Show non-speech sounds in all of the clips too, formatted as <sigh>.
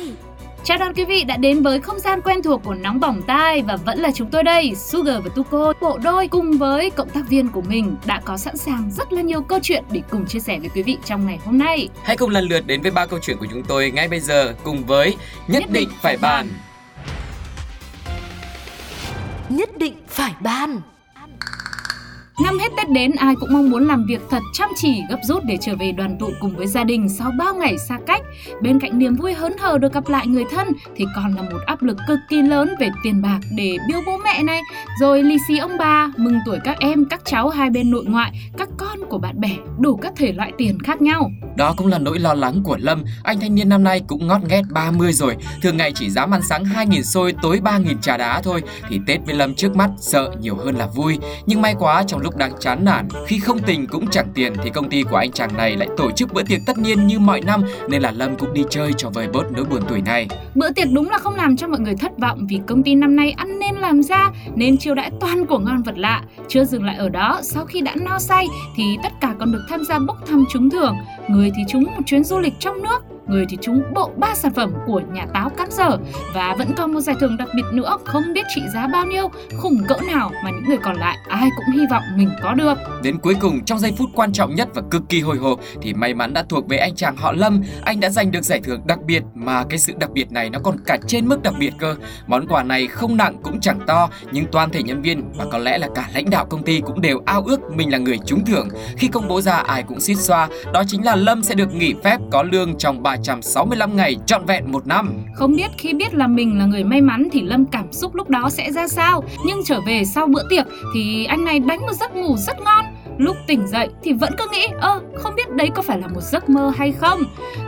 tai Chào đón quý vị đã đến với không gian quen thuộc của Nóng Bỏng Tai và vẫn là chúng tôi đây, Sugar và Tuko, bộ đôi cùng với cộng tác viên của mình đã có sẵn sàng rất là nhiều câu chuyện để cùng chia sẻ với quý vị trong ngày hôm nay. Hãy cùng lần lượt đến với ba câu chuyện của chúng tôi ngay bây giờ cùng với Nhất, định phải bàn. Nhất định phải ban Năm hết Tết đến, ai cũng mong muốn làm việc thật chăm chỉ, gấp rút để trở về đoàn tụ cùng với gia đình sau bao ngày xa cách. Bên cạnh niềm vui hớn hở được gặp lại người thân thì còn là một áp lực cực kỳ lớn về tiền bạc để biêu bố mẹ này, rồi lì xì ông bà, mừng tuổi các em, các cháu hai bên nội ngoại, các con của bạn bè, đủ các thể loại tiền khác nhau. Đó cũng là nỗi lo lắng của Lâm. Anh thanh niên năm nay cũng ngót nghét 30 rồi. Thường ngày chỉ dám ăn sáng 2.000 xôi, tối 3.000 trà đá thôi. Thì Tết với Lâm trước mắt sợ nhiều hơn là vui. Nhưng may quá trong lúc đang chán nản, khi không tình cũng chẳng tiền thì công ty của anh chàng này lại tổ chức bữa tiệc tất niên như mọi năm nên là Lâm cũng đi chơi cho vơi bớt nỗi buồn tuổi này. Bữa tiệc đúng là không làm cho mọi người thất vọng vì công ty năm nay ăn nên làm ra nên chiêu đãi toàn của ngon vật lạ. Chưa dừng lại ở đó, sau khi đã no say thì tất cả còn được tham gia bốc thăm trúng thưởng. Người thì trúng một chuyến du lịch trong nước, người thì trúng bộ ba sản phẩm của nhà táo cắn dở và vẫn còn một giải thưởng đặc biệt nữa không biết trị giá bao nhiêu, khủng cỡ nào mà những người còn lại ai cũng hy vọng mình có được. Đến cuối cùng trong giây phút quan trọng nhất và cực kỳ hồi hộp thì may mắn đã thuộc về anh chàng họ Lâm. Anh đã giành được giải thưởng đặc biệt mà cái sự đặc biệt này nó còn cả trên mức đặc biệt cơ. Món quà này không nặng cũng chẳng to nhưng toàn thể nhân viên và có lẽ là cả lãnh đạo công ty cũng đều ao ước mình là người trúng thưởng. Khi công bố ra ai cũng xít xoa, đó chính là Lâm sẽ được nghỉ phép có lương trong 365 ngày trọn vẹn một năm. Không biết khi biết là mình là người may mắn thì Lâm cảm xúc lúc đó sẽ ra sao. Nhưng trở về sau bữa tiệc thì anh này đánh một giấc ngủ rất ngon. Lúc tỉnh dậy thì vẫn cứ nghĩ, ơ, không biết đấy có phải là một giấc mơ hay không.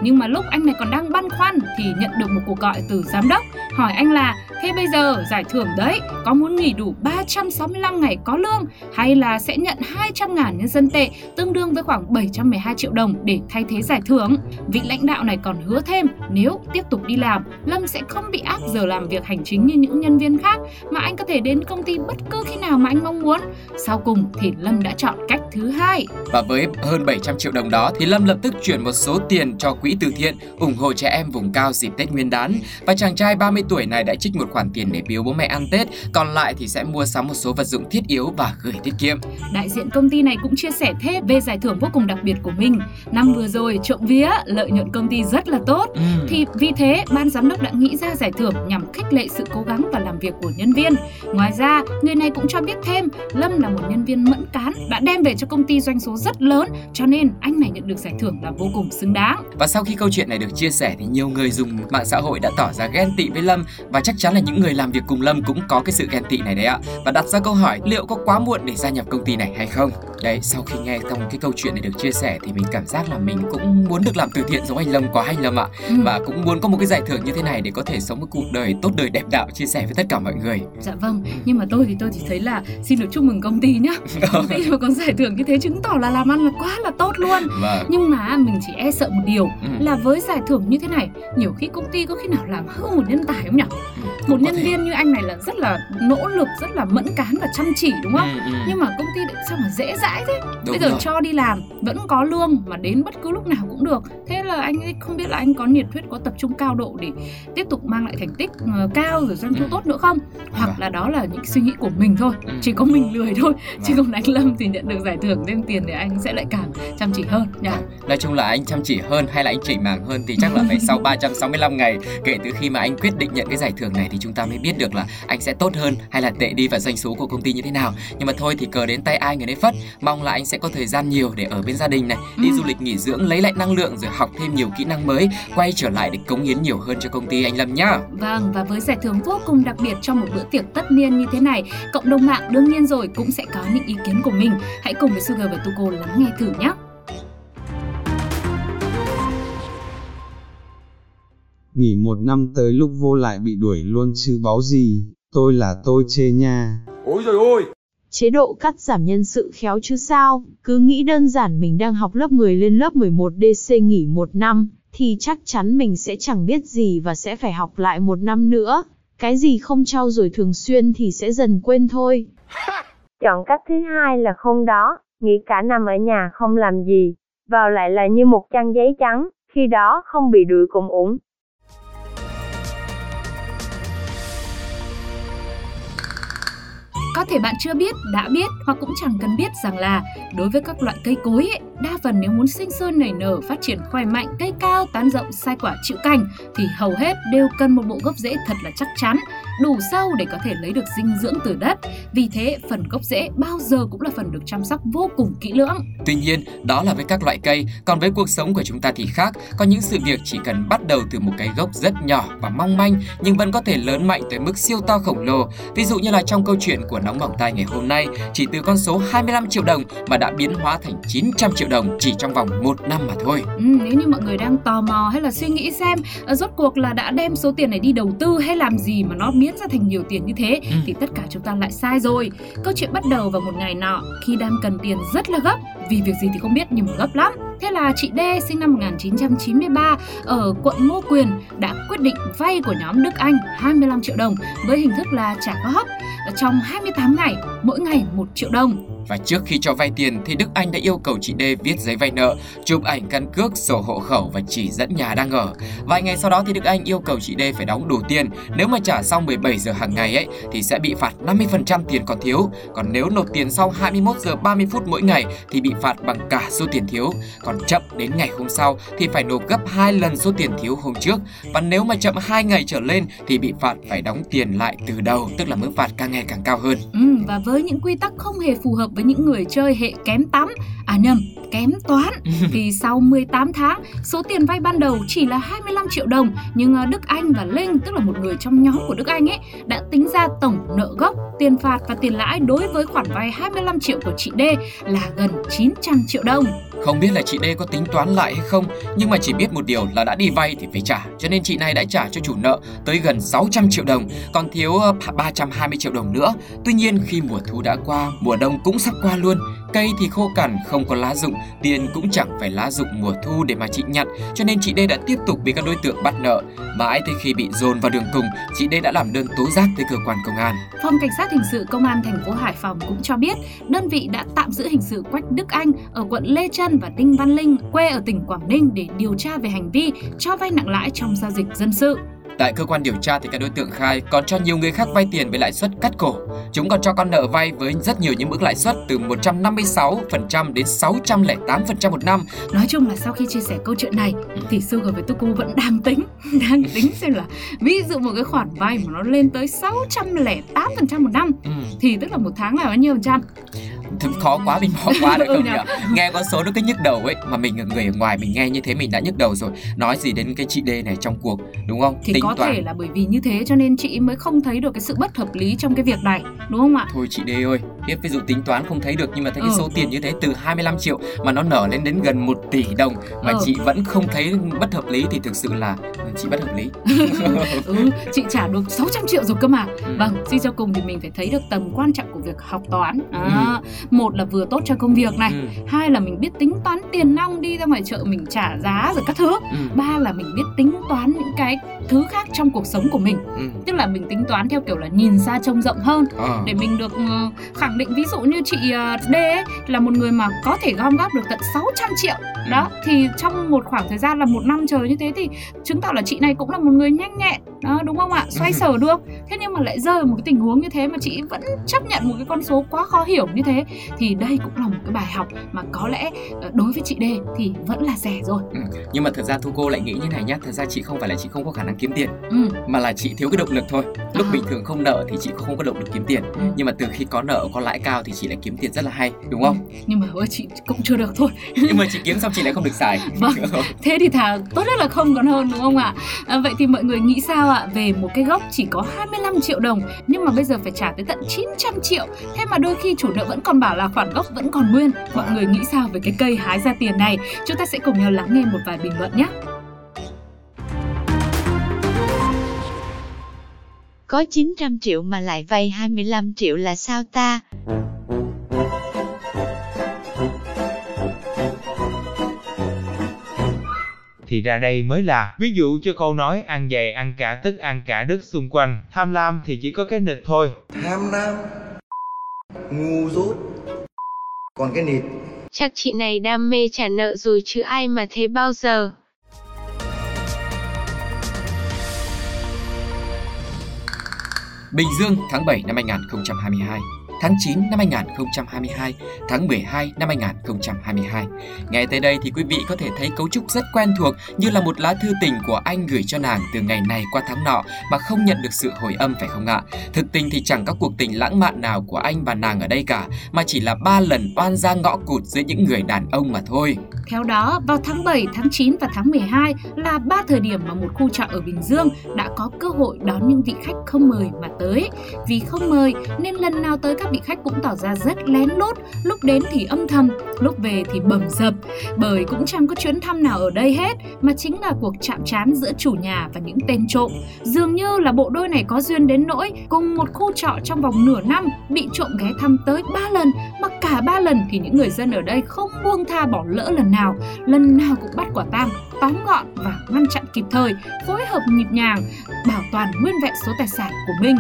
Nhưng mà lúc anh này còn đang băn khoăn thì nhận được một cuộc gọi từ giám đốc, hỏi anh là thế bây giờ giải thưởng đấy có muốn nghỉ đủ 365 ngày có lương hay là sẽ nhận 200 ngàn nhân dân tệ tương đương với khoảng 712 triệu đồng để thay thế giải thưởng. Vị lãnh đạo này còn hứa thêm nếu tiếp tục đi làm, Lâm sẽ không bị áp giờ làm việc hành chính như những nhân viên khác mà anh có thể đến công ty bất cứ khi nào mà anh mong muốn. Sau cùng thì Lâm đã chọn cách thứ hai. Và với hơn 700 triệu đồng đó thì Lâm lập tức chuyển một số tiền cho quỹ từ thiện ủng hộ trẻ em vùng cao dịp Tết Nguyên đán. Và chàng trai 30 tuổi này đã trích một khoản tiền để biếu bố mẹ ăn Tết, còn lại thì sẽ mua sắm một số vật dụng thiết yếu và gửi tiết kiệm. Đại diện công ty này cũng chia sẻ thêm về giải thưởng vô cùng đặc biệt của mình. Năm vừa rồi trộm vía lợi nhuận công ty rất là tốt. Ừ. Thì vì thế, ban giám đốc đã nghĩ ra giải thưởng nhằm khích lệ sự cố gắng và làm việc của nhân viên. Ngoài ra, người này cũng cho biết thêm Lâm là một nhân viên mẫn cán, đã đem về cho công ty doanh số rất lớn, cho nên anh này nhận được giải thưởng là vô cùng xứng đáng. Và sau khi câu chuyện này được chia sẻ thì nhiều người dùng mạng xã hội đã tỏ ra ghen tị với Lâm và chắc chắn là những người làm việc cùng Lâm cũng có cái sự ghen tị này đấy ạ. Và đặt ra câu hỏi, liệu có quá muộn để gia nhập công ty này hay không? Đấy, sau khi nghe xong cái câu chuyện này được chia sẻ thì mình cảm giác là mình cũng muốn được làm từ thiện giống anh Lâm quá anh Lâm ạ. Ừ. Và cũng muốn có một cái giải thưởng như thế này để có thể sống một cuộc đời tốt đời đẹp đạo chia sẻ với tất cả mọi người. Dạ vâng, nhưng mà tôi thì tôi chỉ thấy là xin được chúc mừng công ty nhá. <laughs> Công ty mà còn giải thưởng như thế chứng tỏ là làm ăn là quá là tốt luôn. Vâng. Nhưng mà mình chỉ e sợ một điều Ừ. là với giải thưởng như thế này, nhiều khi công ty có khi nào làm hư một nhân tài không nhỉ? Ừ, Một nhân thể. viên như anh này là rất là nỗ lực, rất là mẫn cán và chăm chỉ đúng không? Ừ, ừ. Nhưng mà công ty sao mà dễ dãi thế? Đúng Bây giờ rồi. cho đi làm vẫn có lương mà đến bất cứ lúc nào cũng được. Thế là anh ấy không biết là anh có nhiệt huyết, có tập trung cao độ để tiếp tục mang lại thành tích ờ, cao rồi doanh thu Ừ. tốt nữa không? Hoặc Vâng. là đó là những suy nghĩ của mình thôi. Ừ. Chỉ có mình lười thôi. Chứ Vâng. còn anh Lâm thì nhận được giải thưởng thêm tiền thì anh sẽ lại càng chăm chỉ hơn nhỉ? Nói chung là anh chăm chỉ hơn hay là anh chỉnh màng hơn thì chắc là phải sau <laughs> 365 ngày kể từ khi mà anh quyết định nhận cái giải thưởng này thì chúng ta mới biết được là anh sẽ tốt hơn hay là tệ đi và doanh số của công ty như thế nào. Nhưng mà thôi thì cờ đến tay ai người nấy phất. Mong là anh sẽ có thời gian nhiều để ở bên gia đình này, đi Ừ. du lịch nghỉ dưỡng lấy lại năng lượng rồi học thêm nhiều kỹ năng mới, quay trở lại để cống hiến nhiều hơn cho công ty anh Lâm nhá. Vâng, và với giải thưởng vô cùng đặc biệt trong một bữa tiệc tất niên như thế này, cộng đồng mạng đương nhiên rồi cũng sẽ có những ý kiến của mình. Hãy cùng với Sugar và Tuko lắng nghe thử nhé. Nghỉ một năm tới lúc vô lại bị đuổi luôn chứ báo gì, tôi là tôi chê nha. Ôi rồi ôi, chế độ cắt giảm nhân sự khéo chứ sao, cứ nghĩ đơn giản mình đang học lớp 10 lên lớp 11 DC nghỉ một năm, thì chắc chắn mình sẽ chẳng biết gì và sẽ phải học lại một năm nữa. Cái gì không trau dồi thường xuyên thì sẽ dần quên thôi. <laughs> Chọn cách thứ hai là không đó, nghĩ cả năm ở nhà không làm gì, vào lại là như một trang giấy trắng, khi đó không bị đuổi cũng ổn. Có thể bạn chưa biết, đã biết hoặc cũng chẳng cần biết rằng là đối với các loại cây cối ấy, đa phần nếu muốn sinh sôi nảy nở, phát triển khỏe mạnh, cây cao, tán rộng, sai quả chịu cành thì hầu hết đều cần một bộ gốc rễ thật là chắc chắn, đủ sâu để có thể lấy được dinh dưỡng từ đất. Vì thế, phần gốc rễ bao giờ cũng là phần được chăm sóc vô cùng kỹ lưỡng. Tuy nhiên, đó là với các loại cây, còn với cuộc sống của chúng ta thì khác, có những sự việc chỉ cần bắt đầu từ một cái gốc rất nhỏ và mong manh nhưng vẫn có thể lớn mạnh tới mức siêu to khổng lồ. Ví dụ như là trong câu chuyện của nóng bỏng tai ngày hôm nay, chỉ từ con số 25 triệu đồng mà đã biến hóa thành 900 triệu đồng chỉ trong vòng một năm mà thôi. Ừ, nếu như mọi người đang tò mò hay là suy nghĩ xem uh, rốt cuộc là đã đem số tiền này đi đầu tư hay làm gì mà nó biến ra thành nhiều tiền như thế Ừ. thì tất cả chúng ta lại sai rồi. Câu chuyện bắt đầu vào một ngày nọ khi đang cần tiền rất là gấp vì việc gì thì không biết nhưng mà gấp lắm. Thế là chị D sinh năm 1993 ở quận Ngô Quyền đã quyết định vay của nhóm Đức Anh 25 triệu đồng với hình thức là trả góp trong 28 ngày, mỗi ngày 1 triệu đồng. Và trước khi cho vay tiền thì Đức Anh đã yêu cầu chị D viết giấy vay nợ, chụp ảnh căn cước, sổ hộ khẩu và chỉ dẫn nhà đang ở. Vài ngày sau đó thì Đức Anh yêu cầu chị D phải đóng đủ tiền. Nếu mà trả sau 17 giờ hàng ngày ấy thì sẽ bị phạt 50% tiền còn thiếu. Còn nếu nộp tiền sau 21 giờ 30 phút mỗi ngày thì bị phạt bằng cả số tiền thiếu. Còn chậm đến ngày hôm sau thì phải nộp gấp 2 lần số tiền thiếu hôm trước. Và nếu mà chậm 2 ngày trở lên thì bị phạt phải đóng tiền lại từ đầu, tức là mức phạt càng ngày càng cao hơn. Ừ, và với những quy tắc không hề phù hợp với những người chơi hệ kém tắm, à nhầm, kém toán <laughs> thì sau 18 tháng, số tiền vay ban đầu chỉ là 25 triệu đồng nhưng à, Đức Anh và Linh, tức là một người trong nhóm của Đức Anh ấy, đã tính ra tổng nợ gốc, tiền phạt và tiền lãi đối với khoản vay 25 triệu của chị D là gần 900 triệu đồng. Không biết là chị D có tính toán lại hay không, nhưng mà chỉ biết một điều là đã đi vay thì phải trả, cho nên chị này đã trả cho chủ nợ tới gần 600 triệu đồng, còn thiếu ờ, 320 triệu đồng nữa. Tuy nhiên khi mùa thu đã qua, mùa đông cũng sắp qua luôn, cây thì khô cằn không có lá rụng, tiền cũng chẳng phải lá rụng mùa thu để mà chị nhặt, cho nên chị D đã tiếp tục bị các đối tượng bắt nợ. Mãi tới khi bị dồn vào đường cùng, chị D đã làm đơn tố giác tới cơ quan công an. Phòng Cảnh sát Hình sự Công an thành phố Hải Phòng cũng cho biết đơn vị đã tạm giữ hình sự Quách Đức Anh ở quận Lê Trân và Đinh Văn Linh quê ở tỉnh Quảng Ninh để điều tra về hành vi cho vay nặng lãi trong giao dịch dân sự. Tại cơ quan điều tra thì các đối tượng khai còn cho nhiều người khác vay tiền với lãi suất cắt cổ. Chúng còn cho con nợ vay với rất nhiều những mức lãi suất từ 156% đến 608% một năm. Nói chung là sau khi chia sẻ câu chuyện này thì Sugar với Tuku vẫn đang tính <laughs> đang tính xem là ví dụ một cái khoản vay mà nó lên tới 608% một năm Ừ. thì tức là một tháng là bao nhiêu phần trăm? Khó quá mình bỏ qua được <laughs> Ừ không nhỉ? nhỉ? Nghe con số nó cứ nhức đầu ấy mà mình người ở ngoài mình nghe như thế mình đã nhức đầu rồi. Nói gì đến cái chị D này trong cuộc đúng không? Thì có thể là bởi vì như thế cho nên chị mới không thấy được cái sự bất hợp lý trong cái việc này, đúng không ạ? Thôi chị D ơi, tiếp ví dụ tính toán không thấy được nhưng mà thấy cái Ừ. số tiền như thế từ 25 triệu mà nó nở lên đến gần 1 tỷ đồng mà Ừ. chị vẫn không thấy bất hợp lý thì thực sự là chị bất hợp lý. <laughs> ừ, chị trả được 600 triệu rồi cơ mà. Ừ. Vâng, suy cho cùng thì mình phải thấy được tầm quan trọng của việc học toán. À, Một là vừa tốt cho công việc này, Ừ. hai là mình biết tính toán tiền nong đi ra ngoài chợ mình trả giá rồi các thứ. Ừ. Ba là mình biết tính toán những cái thứ khác trong cuộc sống của mình. Ừ. Tức là mình tính toán theo kiểu là nhìn xa trông rộng hơn Ờ. để mình được ờ, khẳng định ví dụ như chị à, D ấy, là một người mà có thể gom góp được tận 600 triệu. Ừ. đó thì trong một khoảng thời gian là một năm trời như thế thì chứng tỏ là chị này cũng là một người nhanh nhẹn đó đúng không ạ xoay Ừ. sở được thế nhưng mà lại rơi vào một cái tình huống như thế mà chị vẫn chấp nhận một cái con số quá khó hiểu như thế thì đây cũng là một cái bài học mà có lẽ ờ, đối với chị D thì vẫn là rẻ rồi Ừ. Nhưng mà thật ra Thu cô lại nghĩ như này nhá Thật ra chị không phải là chị không có khả năng kiếm tiền ừ. Mà là chị thiếu cái động lực thôi Lúc À. bình thường không nợ thì chị không có động lực kiếm tiền Ừ. Nhưng mà từ khi có nợ có lãi cao thì chị lại kiếm tiền rất là hay Đúng không? nhưng mà ôi chị cũng chưa được thôi Nhưng mà chị kiếm xong chị lại không được xài. <laughs> Vâng. thế thì thà tốt nhất là không còn hơn đúng không ạ? À, vậy thì mọi người nghĩ sao ạ? Về một cái gốc chỉ có 25 triệu đồng nhưng mà bây giờ phải trả tới tận 900 triệu. Thế mà đôi khi chủ nợ vẫn còn bảo là khoản gốc vẫn còn nguyên. Mọi người nghĩ sao về cái cây hái ra tiền này? Chúng ta sẽ cùng nhau lắng nghe một vài bình luận nhé. Có 900 triệu mà lại vay 25 triệu là sao ta? Thì ra đây mới là. Ví dụ cho câu nói ăn dày ăn cả tức ăn cả đất xung quanh. Tham lam thì chỉ có cái nịch thôi. Tham lam. Ngu dốt. Còn cái nịt. Chắc chị này đam mê trả nợ rồi chứ ai mà thế bao giờ. Bình Dương tháng 7 năm 2022 tháng 9 năm 2022, tháng 12 năm 2022. Nghe tới đây thì quý vị có thể thấy cấu trúc rất quen thuộc như là một lá thư tình của anh gửi cho nàng từ ngày này qua tháng nọ mà không nhận được sự hồi âm phải không ạ? Thực tình thì chẳng có cuộc tình lãng mạn nào của anh và nàng ở đây cả, mà chỉ là ba lần oan ra ngõ cụt giữa những người đàn ông mà thôi. Theo đó, vào tháng 7, tháng 9 và tháng 12 là ba thời điểm mà một khu trọ ở Bình Dương đã có cơ hội đón những vị khách không mời mà tới. Vì không mời nên lần nào tới các vị khách cũng tỏ ra rất lén lút, lúc đến thì âm thầm, lúc về thì bầm dập. Bởi cũng chẳng có chuyến thăm nào ở đây hết, mà chính là cuộc chạm trán giữa chủ nhà và những tên trộm. Dường như là bộ đôi này có duyên đến nỗi cùng một khu trọ trong vòng nửa năm bị trộm ghé thăm tới ba lần, mà cả ba lần thì những người dân ở đây không buông tha bỏ lỡ lần nào, lần nào cũng bắt quả tang, tóm gọn và ngăn chặn kịp thời, phối hợp nhịp nhàng, bảo toàn nguyên vẹn số tài sản của mình.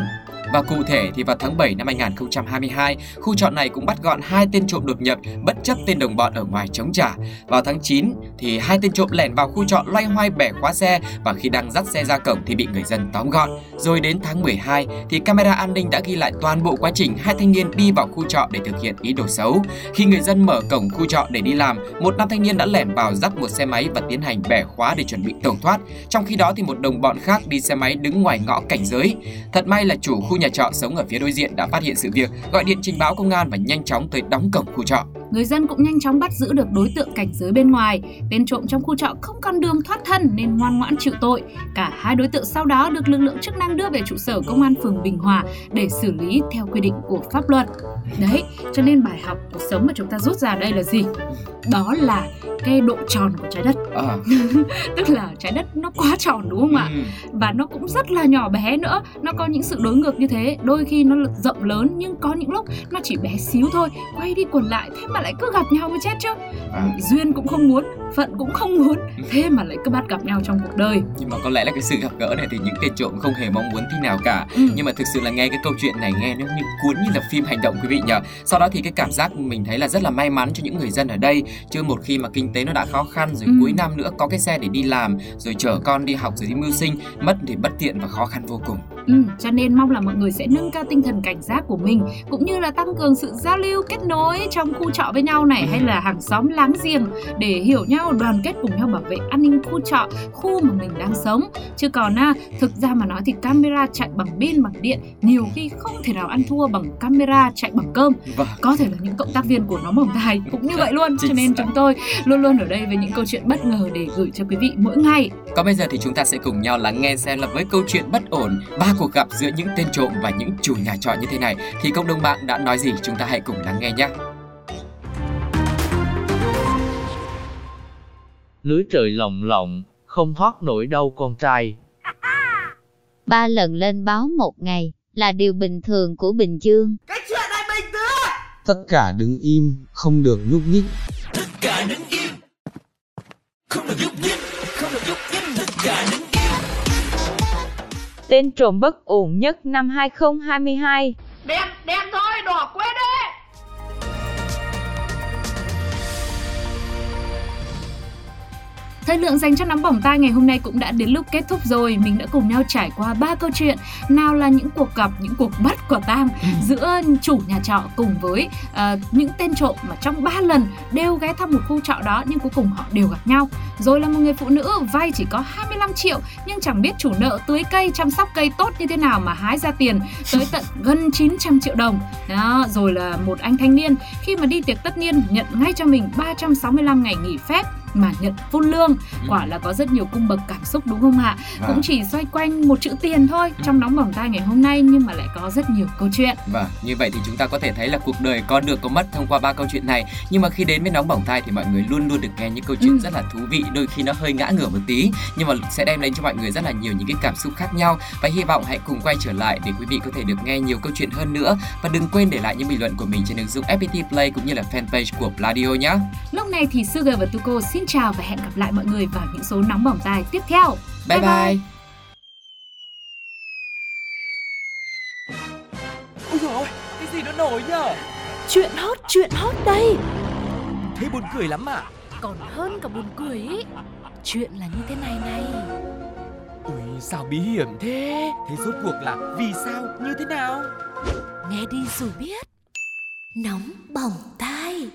Và cụ thể thì vào tháng 7 năm 2022, khu trọ này cũng bắt gọn hai tên trộm đột nhập bất chấp tên đồng bọn ở ngoài chống trả. Vào tháng 9 thì hai tên trộm lẻn vào khu trọ loay hoay bẻ khóa xe và khi đang dắt xe ra cổng thì bị người dân tóm gọn. Rồi đến tháng 12 thì camera an ninh đã ghi lại toàn bộ quá trình hai thanh niên đi vào khu trọ để thực hiện ý đồ xấu. Khi người dân mở cổng khu trọ để đi làm, một nam thanh niên đã lẻn vào dắt một xe máy và tiến hành bẻ khóa để chuẩn bị tẩu thoát. Trong khi đó thì một đồng bọn khác đi xe máy đứng ngoài ngõ cảnh giới. Thật may là chủ khu nhà trọ sống ở phía đối diện đã phát hiện sự việc, gọi điện trình báo công an và nhanh chóng tới đóng cổng khu trọ. Người dân cũng nhanh chóng bắt giữ được đối tượng cảnh giới bên ngoài. Tên trộm trong khu trọ không còn đường thoát thân nên ngoan ngoãn chịu tội. Cả hai đối tượng sau đó được lực lượng chức năng đưa về trụ sở công an phường Bình Hòa để xử lý theo quy định của pháp luật. Đấy, cho nên bài học cuộc sống mà chúng ta rút ra đây là gì? Đó là cái độ tròn của trái đất. À. <laughs> Tức là trái đất nó quá tròn đúng không ạ? Ừ. Và nó cũng rất là nhỏ bé nữa. Nó có những sự đối ngược như thế. Đôi khi nó rộng lớn nhưng có những lúc nó chỉ bé xíu thôi. Quay đi quần lại thế mà lại cứ gặp nhau mới chết chứ. À. Duyên cũng không muốn, phận cũng không muốn. Thế mà lại cứ bắt gặp nhau trong cuộc đời. Nhưng mà có lẽ là cái sự gặp gỡ này thì những tên trộm không hề mong muốn tí nào cả. Ừ. Nhưng mà thực sự là nghe cái câu chuyện này nghe nó như cuốn như là phim hành động quý vị nhờ. Sau đó thì cái cảm giác mình thấy là rất là may mắn cho những người dân ở đây. Chứ một khi mà kinh tế nó đã khó khăn rồi Ừ. cuối năm nữa có cái xe để đi làm rồi chở con đi học rồi đi mưu sinh mất thì bất tiện và khó khăn vô cùng. Ừ, cho nên mong là mọi người sẽ nâng cao tinh thần cảnh giác của mình cũng như là tăng cường sự giao lưu kết nối trong khu trọ với nhau này hay là hàng xóm láng giềng để hiểu nhau đoàn kết cùng nhau bảo vệ an ninh khu trọ khu mà mình đang sống. Chứ còn à, thực ra mà nói thì camera chạy bằng pin bằng điện nhiều khi không thể nào ăn thua bằng camera chạy bằng cơm. Vâng. có thể là những cộng tác viên của nó bồng tài <laughs> cũng như vậy luôn cho nên chúng tôi luôn luôn ở đây với những câu chuyện bất ngờ để gửi cho quý vị mỗi ngày. Còn bây giờ thì chúng ta sẽ cùng nhau lắng nghe xem là với câu chuyện bất ổn ba cuộc gặp giữa những tên trộm và những chủ nhà trọ như thế này thì cộng đồng mạng đã nói gì chúng ta hãy cùng lắng nghe nhé. lưới trời lồng lộng không thoát nổi đâu con trai Ba lần lên báo một ngày là điều bình thường của Bình Dương. Tất cả đứng im, không được nhúc nhích. Tên trộm bất ổn nhất năm 2022 Đẹp, đẹp thôi, đỏ quên đấy. Thời lượng dành cho nóng bỏng tai ngày hôm nay cũng đã đến lúc kết thúc rồi. Mình đã cùng nhau trải qua ba câu chuyện. Nào là những cuộc gặp, những cuộc bắt quả tang giữa chủ nhà trọ cùng với ờ, những tên trộm mà trong ba lần đều ghé thăm một khu trọ đó nhưng cuối cùng họ đều gặp nhau. Rồi là một người phụ nữ vay chỉ có 25 triệu nhưng chẳng biết chủ nợ tưới cây chăm sóc cây tốt như thế nào mà hái ra tiền tới tận <laughs> gần 900 triệu đồng. Đó, rồi là một anh thanh niên khi mà đi tiệc tất niên nhận ngay cho mình 365 ngày nghỉ phép mà nhận phun lương. Quả là có rất nhiều cung bậc cảm xúc đúng không ạ? Vâng. Cũng chỉ xoay quanh một chữ tiền thôi trong nóng bỏng tai ngày hôm nay nhưng mà lại có rất nhiều câu chuyện. Vâng, như vậy thì chúng ta có thể thấy là cuộc đời có được có mất thông qua ba câu chuyện này. Nhưng mà khi đến với nóng bỏng tai thì mọi người luôn luôn được nghe những câu chuyện Ừ. rất là thú vị, đôi khi nó hơi ngã ngửa một tí, nhưng mà sẽ đem đến cho mọi người rất là nhiều những cái cảm xúc khác nhau. Và hy vọng hãy cùng quay trở lại để quý vị có thể được nghe nhiều câu chuyện hơn nữa. Và đừng quên để lại những bình luận của mình trên ứng dụng FPT Play cũng như là fanpage của Pladio nhé. Lúc này thì Sugar và Tuko xin chào và hẹn gặp lại mọi người vào những số nóng bỏng tai tiếp theo. Bye bye. Ôi dồi ôi, cái gì nó nổi nhở? Chuyện hot, chuyện hot đây Thế buồn cười lắm à? Còn hơn cả buồn cười ý Chuyện là như thế này này Ui, sao bí hiểm thế? Thế rốt cuộc là vì sao, như thế nào? Nghe đi rồi biết Nóng bỏng tai